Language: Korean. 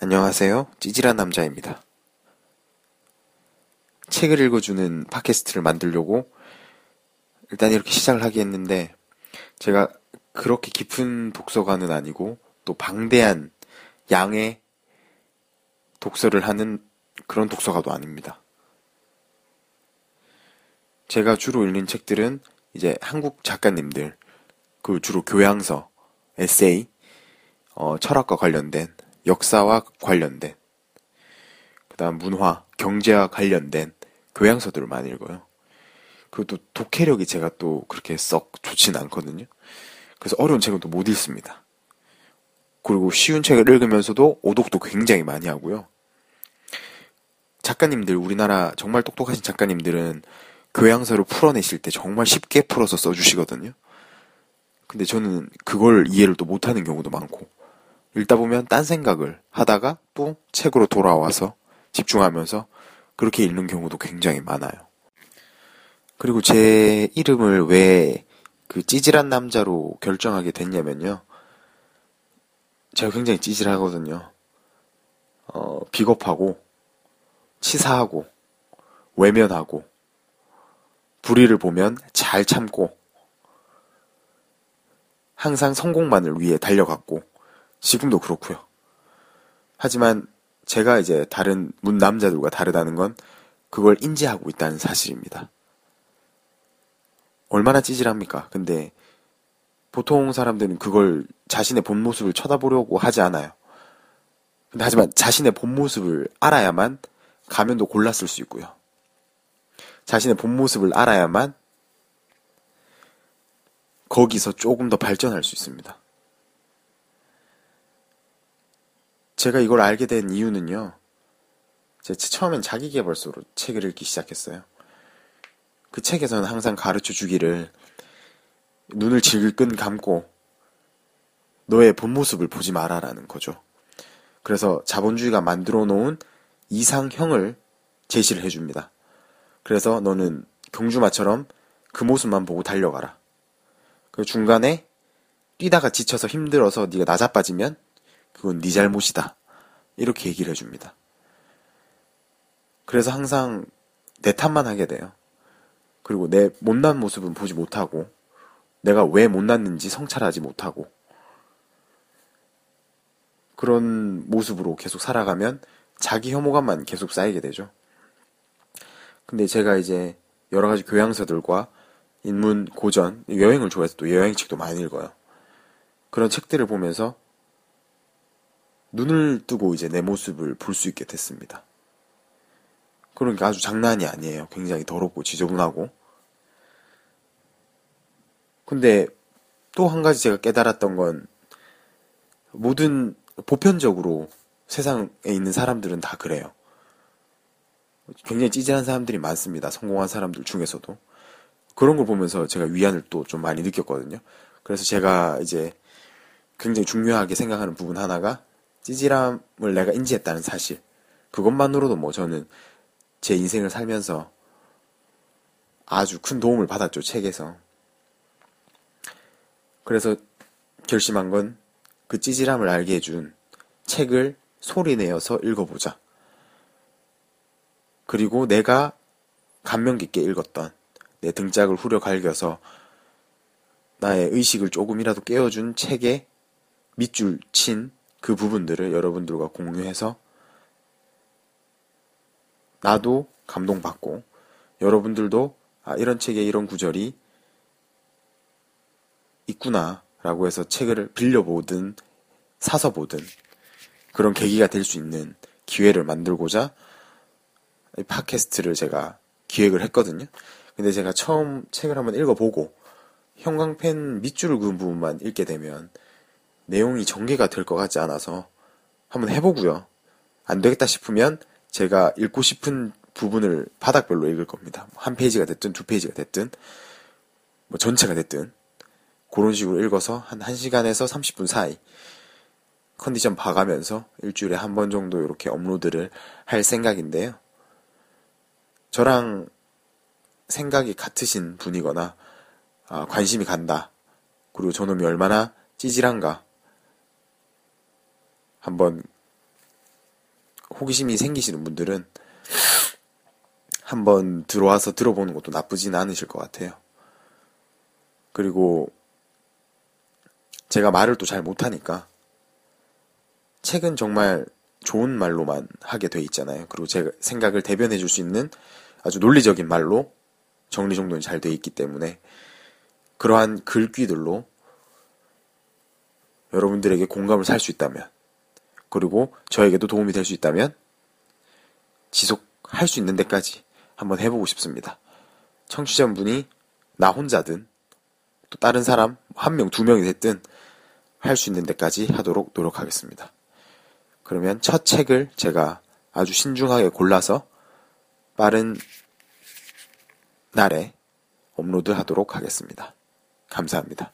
안녕하세요. 찌질한 남자입니다. 책을 읽어주는 팟캐스트를 만들려고 일단 이렇게 시작을 하게 했는데 제가 그렇게 깊은 독서가는 아니고 또 방대한 양의 독서를 하는 그런 독서가도 아닙니다. 제가 주로 읽는 책들은 이제 한국 작가님들, 그 주로 교양서, 에세이, 어, 철학과 관련된, 역사와 관련된, 그 다음 문화, 경제와 관련된 교양서들을 많이 읽어요. 또 독해력이 제가 또 그렇게 썩 좋지는 않거든요. 그래서 어려운 책은 또 못 읽습니다. 그리고 쉬운 책을 읽으면서도 오독도 굉장히 많이 하고요. 작가님들, 우리나라 정말 똑똑하신 작가님들은 교양서를 풀어내실 때 정말 쉽게 풀어서 써주시거든요. 근데 저는 그걸 이해를 또 못하는 경우도 많고, 읽다 보면 딴 생각을 하다가 또 책으로 돌아와서 집중하면서 그렇게 읽는 경우도 굉장히 많아요. 그리고 제 이름을 왜 그 찌질한 남자로 결정하게 됐냐면요. 제가 굉장히 찌질하거든요. 어, 비겁하고, 치사하고, 외면하고, 불의를 보면 잘 참고, 항상 성공만을 위해 달려갔고, 지금도 그렇고요. 하지만 제가 이제 다른 문 남자들과 다르다는 건 그걸 인지하고 있다는 사실입니다. 얼마나 찌질합니까? 근데 보통 사람들은 그걸 자신의 본 모습을 쳐다보려고 하지 않아요. 근데 하지만 자신의 본 모습을 알아야만 가면도 골랐을 수 있고요. 자신의 본 모습을 알아야만 거기서 조금 더 발전할 수 있습니다. 제가 이걸 알게 된 이유는요. 제가 처음엔 자기계발서로 책을 읽기 시작했어요. 그 책에서는 항상 가르쳐 주기를 눈을 질끈 감고 너의 본 모습을 보지 마라라는 거죠. 그래서 자본주의가 만들어 놓은 이상형을 제시를 해줍니다. 그래서 너는 경주마처럼 그 모습만 보고 달려가라. 그 중간에 뛰다가 지쳐서 힘들어서 네가 나자빠지면 그건 네 잘못이다. 이렇게 얘기를 해줍니다. 그래서 항상 내 탓만 하게 돼요. 그리고 내 못난 모습은 보지 못하고 내가 왜 못났는지 성찰하지 못하고 그런 모습으로 계속 살아가면 자기 혐오감만 계속 쌓이게 되죠. 근데 제가 이제 여러 가지 교양서들과 인문, 고전, 여행을 좋아해서 또 여행책도 많이 읽어요. 그런 책들을 보면서 눈을 뜨고 이제 내 모습을 볼 수 있게 됐습니다. 그러니까 아주 장난이 아니에요. 굉장히 더럽고 지저분하고. 근데 또 한 가지 제가 깨달았던 건 모든 보편적으로 세상에 있는 사람들은 다 그래요. 굉장히 찌질한 사람들이 많습니다. 성공한 사람들 중에서도. 그런 걸 보면서 제가 위안을 또 좀 많이 느꼈거든요. 그래서 제가 이제 굉장히 중요하게 생각하는 부분 하나가 찌질함을 내가 인지했다는 사실. 그것만으로도 뭐 저는 제 인생을 살면서 아주 큰 도움을 받았죠, 책에서. 그래서 결심한 건 그 찌질함을 알게 해준 책을 소리내어서 읽어보자. 그리고 내가 감명 깊게 읽었던 내 등짝을 후려 갈겨서 나의 의식을 조금이라도 깨워준 책에 밑줄 친 그 부분들을 여러분들과 공유해서 나도 감동받고 여러분들도 아, 이런 책에 이런 구절이 있구나 라고 해서 책을 빌려보든 사서 보든 그런 계기가 될 수 있는 기회를 만들고자 팟캐스트를 제가 기획을 했거든요. 근데 제가 처음 책을 한번 읽어보고 형광펜 밑줄을 그은 부분만 읽게 되면 내용이 전개가 될 것 같지 않아서 한번 해보고요. 안 되겠다 싶으면 제가 읽고 싶은 부분을 바닥별로 읽을 겁니다. 한 페이지가 됐든 두 페이지가 됐든 뭐 전체가 됐든 그런 식으로 읽어서 한 1시간에서 30분 사이 컨디션 봐가면서 일주일에 한 번 정도 이렇게 업로드를 할 생각인데요. 저랑 생각이 같으신 분이거나 아, 관심이 간다. 그리고 저놈이 얼마나 찌질한가 한번 호기심이 생기시는 분들은 한번 들어와서 들어보는 것도 나쁘진 않으실 것 같아요. 그리고 제가 말을 또 잘 못하니까 책은 정말 좋은 말로만 하게 돼 있잖아요. 그리고 제 생각을 대변해 줄 수 있는 아주 논리적인 말로 정리정돈이 잘 돼 있기 때문에 그러한 글귀들로 여러분들에게 공감을 살 수 있다면 그리고 저에게도 도움이 될 수 있다면 지속할 수 있는 데까지 한번 해보고 싶습니다. 청취자분이 나 혼자든 또 다른 사람 한 명, 두 명이 됐든 할 수 있는 데까지 하도록 노력하겠습니다. 그러면 첫 책을 제가 아주 신중하게 골라서 빠른 날에 업로드 하도록 하겠습니다. 감사합니다.